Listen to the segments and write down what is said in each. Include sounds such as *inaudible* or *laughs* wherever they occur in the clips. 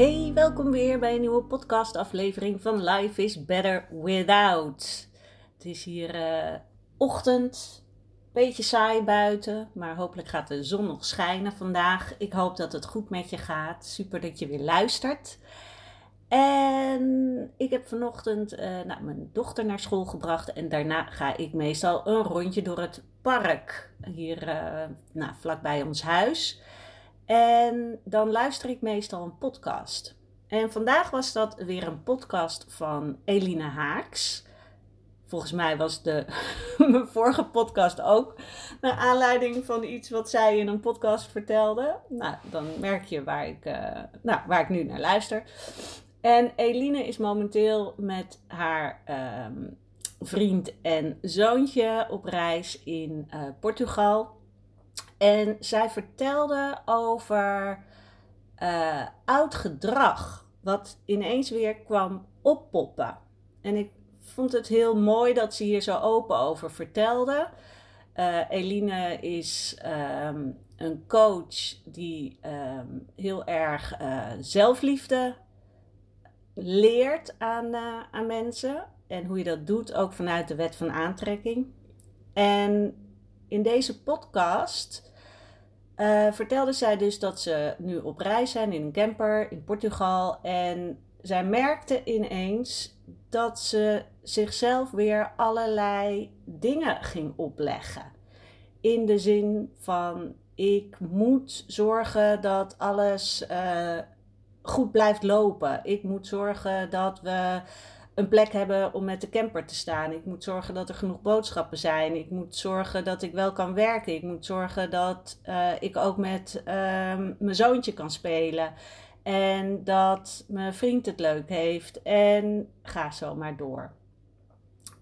Hey, welkom weer bij een nieuwe podcastaflevering van Life is Better Without. Het is hier uh, ochtend, beetje saai buiten, maar hopelijk gaat de zon nog schijnen vandaag. Ik hoop dat het goed met je gaat. Super dat je weer luistert. En ik heb vanochtend uh, nou, mijn dochter naar school gebracht en daarna ga ik meestal een rondje door het park hier uh, nou, vlakbij ons huis. En dan luister ik meestal een podcast. En vandaag was dat weer een podcast van Eline Haaks. Volgens mij was de, *laughs* mijn vorige podcast ook naar aanleiding van iets wat zij in een podcast vertelde. Nou, dan merk je waar ik, uh, nou, waar ik nu naar luister. En Eline is momenteel met haar um, vriend en zoontje op reis in uh, Portugal. En zij vertelde over uh, oud gedrag, wat ineens weer kwam oppoppen. En ik vond het heel mooi dat ze hier zo open over vertelde. Uh, Eline is um, een coach die um, heel erg uh, zelfliefde leert aan, aan mensen. En hoe je dat doet, ook vanuit de wet van aantrekking. En in deze podcast uh, vertelde zij dus dat ze nu op reis zijn in een camper in Portugal. En zij merkte ineens dat ze zichzelf weer allerlei dingen ging opleggen. In de zin van: ik moet zorgen dat alles uh, goed blijft lopen. Ik moet zorgen dat we een plek hebben om met de camper te staan. Ik moet zorgen dat er genoeg boodschappen zijn. Ik moet zorgen dat ik wel kan werken. Ik moet zorgen dat uh, ik ook met uh, mijn zoontje kan spelen. En dat mijn vriend het leuk heeft. En ga zo maar door.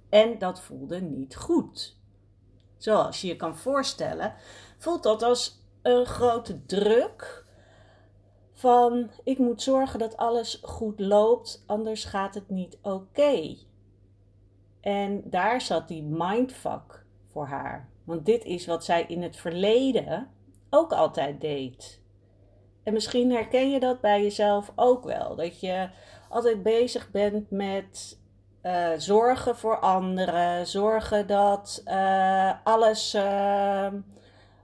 En dat voelde niet goed. Zoals je je kan voorstellen, voelt dat als een grote druk van ik moet zorgen dat alles goed loopt, anders gaat het niet oké. En daar zat die mindfuck voor haar. Want dit is wat zij in het verleden ook altijd deed. En misschien herken je dat bij jezelf ook wel. Dat je altijd bezig bent met uh, zorgen voor anderen. Zorgen dat uh, alles uh,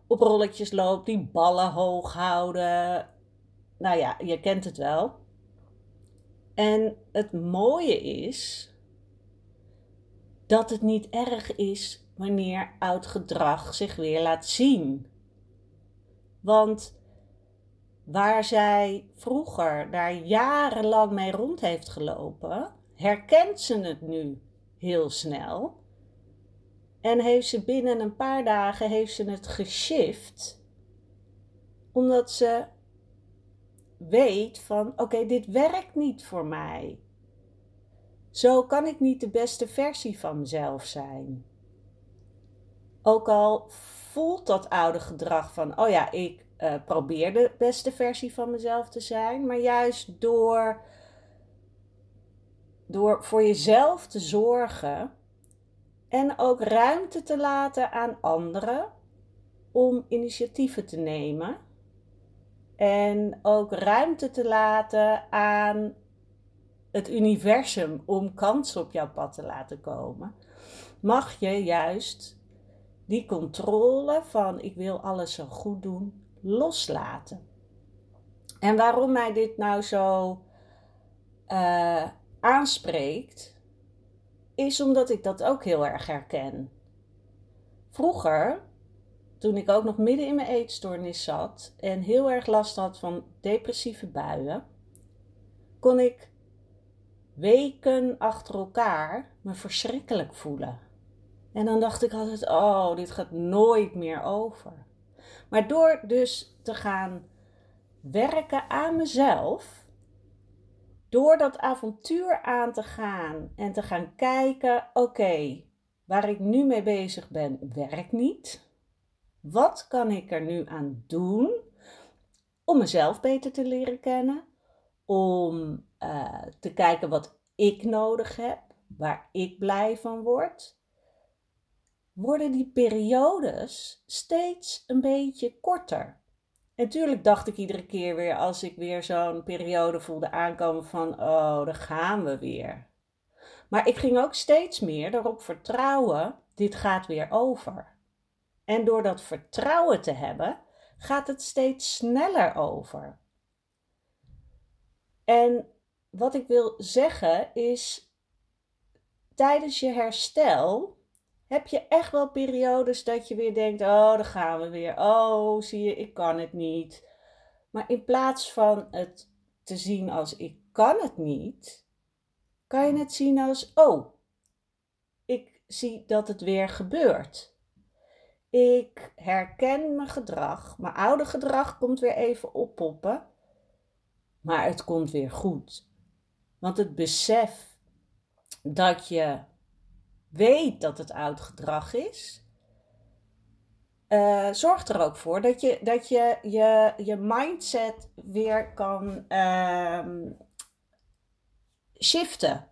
op rolletjes loopt. Die ballen hoog houden nou ja, je kent het wel. En het mooie is dat het niet erg is wanneer oud gedrag zich weer laat zien. Want waar zij vroeger daar jarenlang mee rond heeft gelopen, herkent ze het nu heel snel. En heeft ze binnen een paar dagen heeft ze het geshift. Omdat ze weet van oké, dit werkt niet voor mij. Zo kan ik niet de beste versie van mezelf zijn. Ook al voelt dat oude gedrag van oh ja, ik uh, probeer de beste versie van mezelf te zijn, maar juist door, door voor jezelf te zorgen en ook ruimte te laten aan anderen om initiatieven te nemen en ook ruimte te laten aan het universum om kansen op jouw pad te laten komen, mag je juist die controle van ik wil alles zo goed doen loslaten. En waarom mij dit nou zo uh, aanspreekt, is omdat ik dat ook heel erg herken. Vroeger toen ik ook nog midden in mijn eetstoornis zat en heel erg last had van depressieve buien, kon ik weken achter elkaar me verschrikkelijk voelen. En dan dacht ik altijd: oh, dit gaat nooit meer over. Maar door dus te gaan werken aan mezelf, door dat avontuur aan te gaan en te gaan kijken: oké, waar ik nu mee bezig ben, werkt niet. Wat kan ik er nu aan doen om mezelf beter te leren kennen? Om uh, te kijken wat ik nodig heb, waar ik blij van word. Worden die periodes steeds een beetje korter. Natuurlijk dacht ik iedere keer weer als ik weer zo'n periode voelde aankomen van, oh, daar gaan we weer. Maar ik ging ook steeds meer erop vertrouwen, dit gaat weer over. En door dat vertrouwen te hebben, gaat het steeds sneller over. En wat ik wil zeggen is, tijdens je herstel heb je echt wel periodes dat je weer denkt, oh, daar gaan we weer. Oh, zie je, ik kan het niet. Maar in plaats van het te zien als ik kan het niet, kan je het zien als, oh, ik zie dat het weer gebeurt. Ik herken mijn gedrag. Mijn oude gedrag komt weer even oppoppen. Maar het komt weer goed. Want het besef dat je weet dat het oud gedrag is, uh, zorgt er ook voor dat je dat je, je, je mindset weer kan uh, shiften.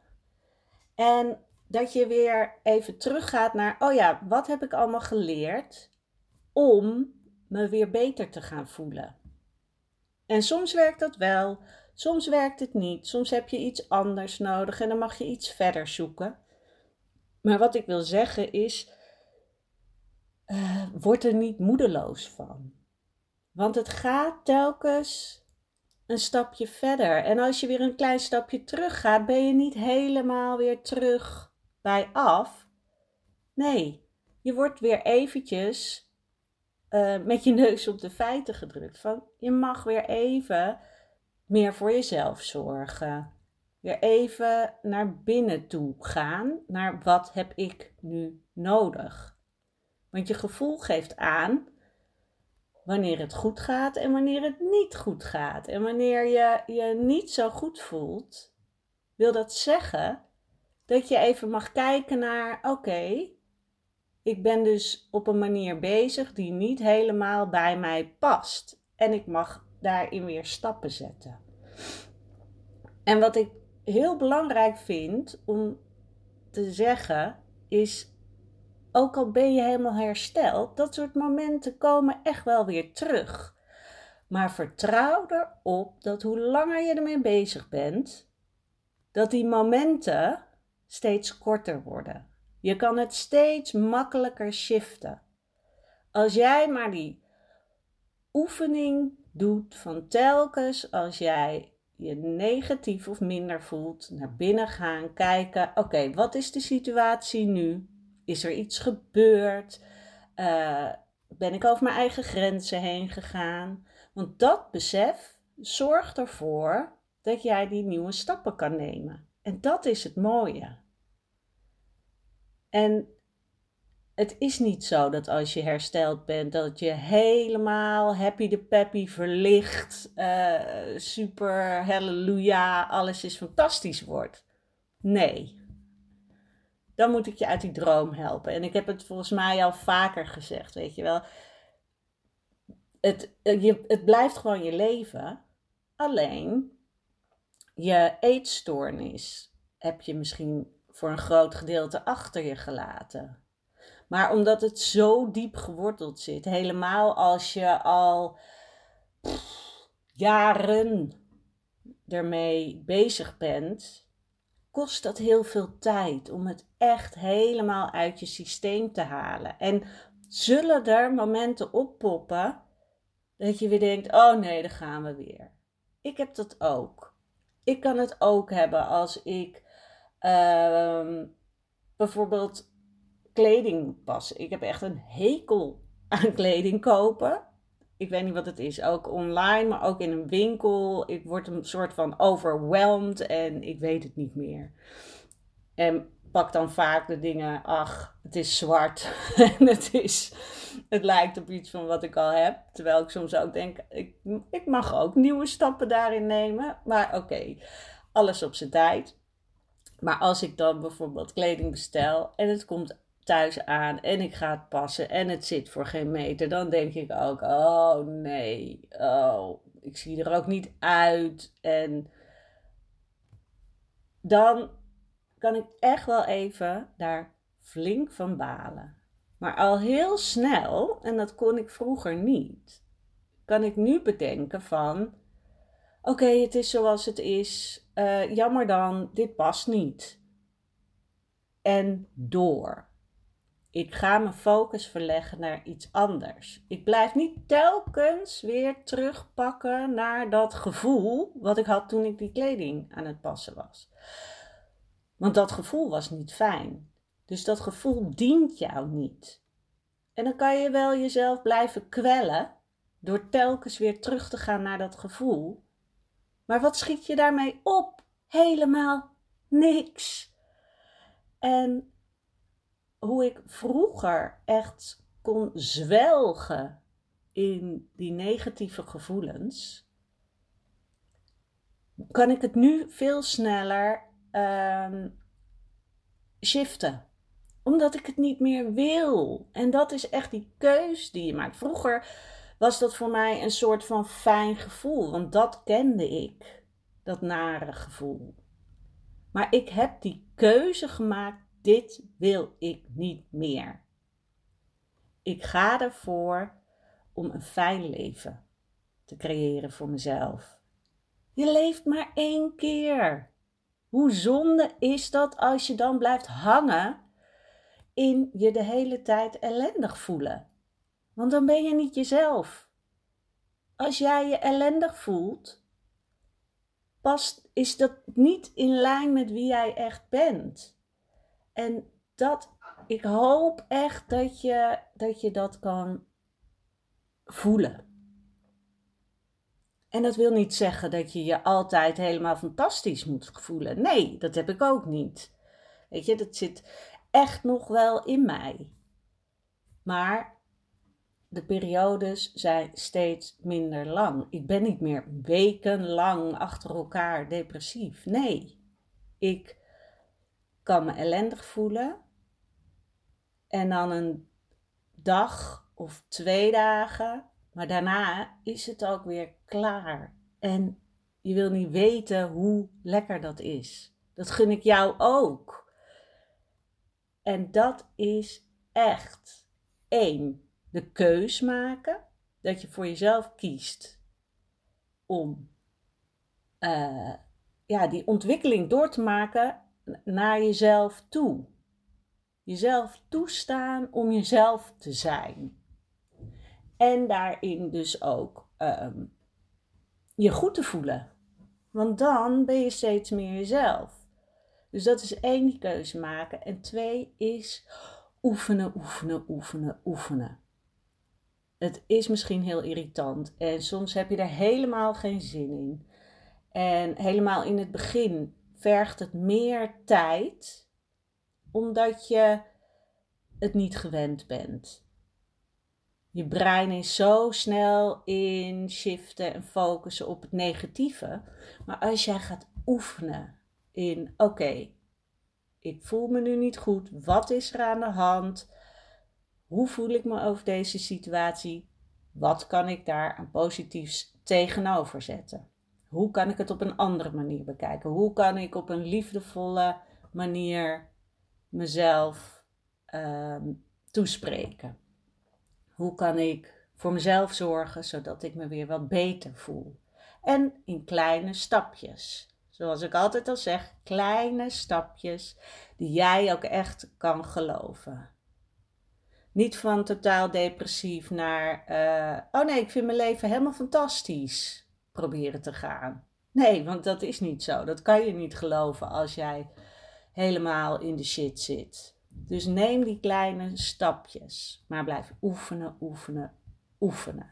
En dat je weer even teruggaat naar, oh ja, wat heb ik allemaal geleerd om me weer beter te gaan voelen? En soms werkt dat wel, soms werkt het niet, soms heb je iets anders nodig en dan mag je iets verder zoeken. Maar wat ik wil zeggen is, uh, word er niet moedeloos van. Want het gaat telkens een stapje verder. En als je weer een klein stapje terug gaat, ben je niet helemaal weer terug bij af. Nee, je wordt weer eventjes uh, met je neus op de feiten gedrukt. Van je mag weer even meer voor jezelf zorgen. Weer even naar binnen toe gaan. Naar wat heb ik nu nodig? Want je gevoel geeft aan wanneer het goed gaat en wanneer het niet goed gaat. En wanneer je je niet zo goed voelt, wil dat zeggen dat je even mag kijken naar: oké, ik ben dus op een manier bezig die niet helemaal bij mij past. En ik mag daarin weer stappen zetten. En wat ik heel belangrijk vind om te zeggen is. Ook al ben je helemaal hersteld, dat soort momenten komen echt wel weer terug. Maar vertrouw erop dat hoe langer je ermee bezig bent, dat die momenten steeds korter worden. Je kan het steeds makkelijker shiften. Als jij maar die oefening doet van telkens als jij je negatief of minder voelt, naar binnen gaan, kijken: oké, wat is de situatie nu? Is er iets gebeurd? Uh, ben ik over mijn eigen grenzen heen gegaan? Want dat besef zorgt ervoor dat jij die nieuwe stappen kan nemen. En dat is het mooie. En het is niet zo dat als je hersteld bent, dat je helemaal happy de peppy, verlicht, uh, super, halleluja, alles is fantastisch wordt. Nee. Dan moet ik je uit die droom helpen. En ik heb het volgens mij al vaker gezegd, weet je wel. Het, eh, je, het blijft gewoon je leven. Alleen je eetstoornis heb je misschien voor een groot gedeelte achter je gelaten. Maar omdat het zo diep geworteld zit, helemaal als je al jaren ermee bezig bent, kost dat heel veel tijd om het echt helemaal uit je systeem te halen. En zullen er momenten oppoppen dat je weer denkt: oh nee, daar gaan we weer. Ik heb dat ook. Ik kan het ook hebben als ik uh, bijvoorbeeld kleding passen. Ik heb echt een hekel aan kleding kopen. Ik weet niet wat het is. Ook online, maar ook in een winkel. Ik word een soort van overwhelmed en ik weet het niet meer. En pak dan vaak de dingen, ach, het is zwart *laughs* en het, is, het lijkt op iets van wat ik al heb. Terwijl ik soms ook denk, ik, ik mag ook nieuwe stappen daarin nemen. Maar oké, alles op zijn tijd. Maar als ik dan bijvoorbeeld kleding bestel en het komt thuis aan en ik ga het passen en het zit voor geen meter, dan denk ik ook, oh nee, oh, ik zie er ook niet uit. En dan kan ik echt wel even daar flink van balen. Maar al heel snel, en dat kon ik vroeger niet, kan ik nu bedenken van, oké, het is zoals het is, uh, jammer dan, dit past niet. En door. Ik ga mijn focus verleggen naar iets anders. Ik blijf niet telkens weer terugpakken naar dat gevoel wat ik had toen ik die kleding aan het passen was. Want dat gevoel was niet fijn. Dus dat gevoel dient jou niet. En dan kan je wel jezelf blijven kwellen door telkens weer terug te gaan naar dat gevoel. Maar wat schiet je daarmee op? Helemaal niks. En hoe ik vroeger echt kon zwelgen in die negatieve gevoelens, kan ik het nu veel sneller um, shiften. Omdat ik het niet meer wil. En dat is echt die keus die je maakt. Vroeger was dat voor mij een soort van fijn gevoel, want dat kende ik, dat nare gevoel. Maar ik heb die keuze gemaakt, dit wil ik niet meer. Ik ga ervoor om een fijn leven te creëren voor mezelf. Je leeft maar één keer. Hoe zonde is dat als je dan blijft hangen in je de hele tijd ellendig voelen? Want dan ben je niet jezelf. Als jij je ellendig voelt, past, is dat niet in lijn met wie jij echt bent. En dat, ik hoop echt dat je dat, je dat kan voelen. En dat wil niet zeggen dat je je altijd helemaal fantastisch moet voelen. Nee, dat heb ik ook niet. Weet je, dat zit echt nog wel in mij. Maar de periodes zijn steeds minder lang. Ik ben niet meer wekenlang achter elkaar depressief. Nee, ik kan me ellendig voelen. En dan een dag of twee dagen maar daarna is het ook weer klaar. En je wil niet weten hoe lekker dat is. Dat gun ik jou ook. En dat is echt één, de keus maken. Dat je voor jezelf kiest om uh, ja, die ontwikkeling door te maken naar jezelf toe. Jezelf toestaan om jezelf te zijn. En daarin dus ook ehm, je goed te voelen. Want dan ben je steeds meer jezelf. Dus dat is één, keuze maken. En twee is oefenen, oefenen, oefenen, oefenen. Het is misschien heel irritant en soms heb je er helemaal geen zin in. En helemaal in het begin vergt het meer tijd, omdat je het niet gewend bent. Je brein is zo snel in shiften en focussen op het negatieve. Maar als jij gaat oefenen in: oké, ik voel me nu niet goed. Wat is er aan de hand? Hoe voel ik me over deze situatie? Wat kan ik daar aan positiefs tegenover zetten? Hoe kan ik het op een andere manier bekijken? Hoe kan ik op een liefdevolle manier mezelf ehm, toespreken? Hoe kan ik voor mezelf zorgen zodat ik me weer wat beter voel? En in kleine stapjes. Zoals ik altijd al zeg, kleine stapjes die jij ook echt kan geloven. Niet van totaal depressief naar, uh, oh nee, ik vind mijn leven helemaal fantastisch proberen te gaan. Nee, want dat is niet zo. Dat kan je niet geloven als jij helemaal in de shit zit. Dus neem die kleine stapjes, maar blijf oefenen, oefenen, oefenen.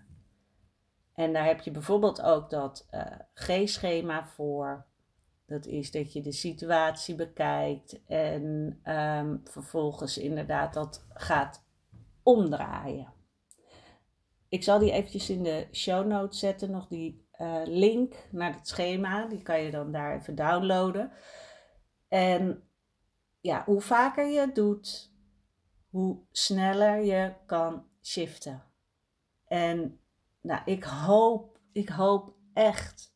En daar heb je bijvoorbeeld ook dat uh, G-schema voor. Dat is dat je de situatie bekijkt en ehm, vervolgens inderdaad dat gaat omdraaien. Ik zal die eventjes in de show notes zetten, nog die uh, link naar het schema. Die kan je dan daar even downloaden. En ja, hoe vaker je het doet, hoe sneller je kan shiften. En nou, ik hoop, ik hoop echt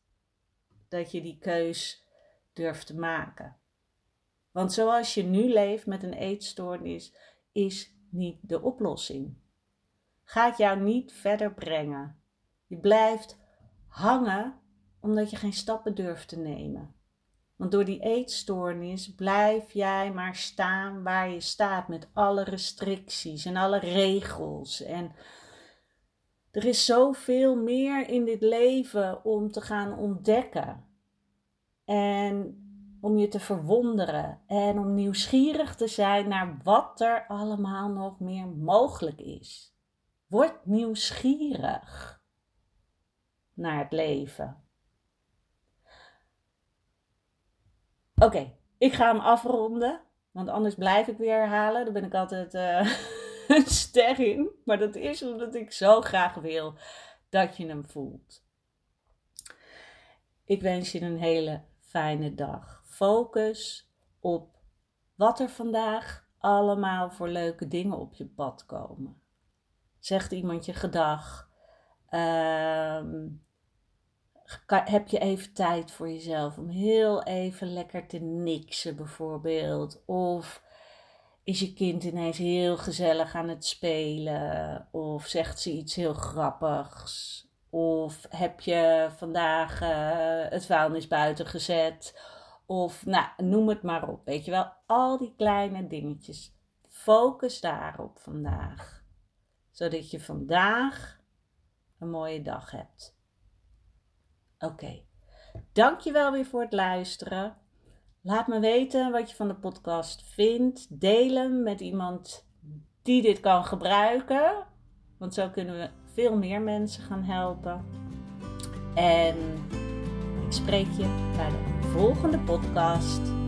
dat je die keus durft te maken. Want zoals je nu leeft met een eetstoornis, is niet de oplossing. Gaat jou niet verder brengen. Je blijft hangen omdat je geen stappen durft te nemen. Want door die eetstoornis blijf jij maar staan waar je staat met alle restricties en alle regels. En er is zoveel meer in dit leven om te gaan ontdekken. En om je te verwonderen en om nieuwsgierig te zijn naar wat er allemaal nog meer mogelijk is. Word nieuwsgierig naar het leven. Oké, ik ga hem afronden, want anders blijf ik weer herhalen. Daar ben ik altijd uh, *laughs* een ster in. Maar dat is omdat ik zo graag wil dat je hem voelt. Ik wens je een hele fijne dag. Focus op wat er vandaag allemaal voor leuke dingen op je pad komen. Zegt iemand je gedag? Ehm, heb je even tijd voor jezelf om heel even lekker te niksen bijvoorbeeld? Of is je kind ineens heel gezellig aan het spelen? Of zegt ze iets heel grappigs? Of heb je vandaag uh, het vuilnis buiten gezet? Of nou, noem het maar op. Weet je wel, al die kleine dingetjes. Focus daarop vandaag. Zodat je vandaag een mooie dag hebt. Oké. Okay. Dankjewel weer voor het luisteren. Laat me weten wat je van de podcast vindt. Deel hem met iemand die dit kan gebruiken. Want zo kunnen we veel meer mensen gaan helpen. En ik spreek je bij de volgende podcast.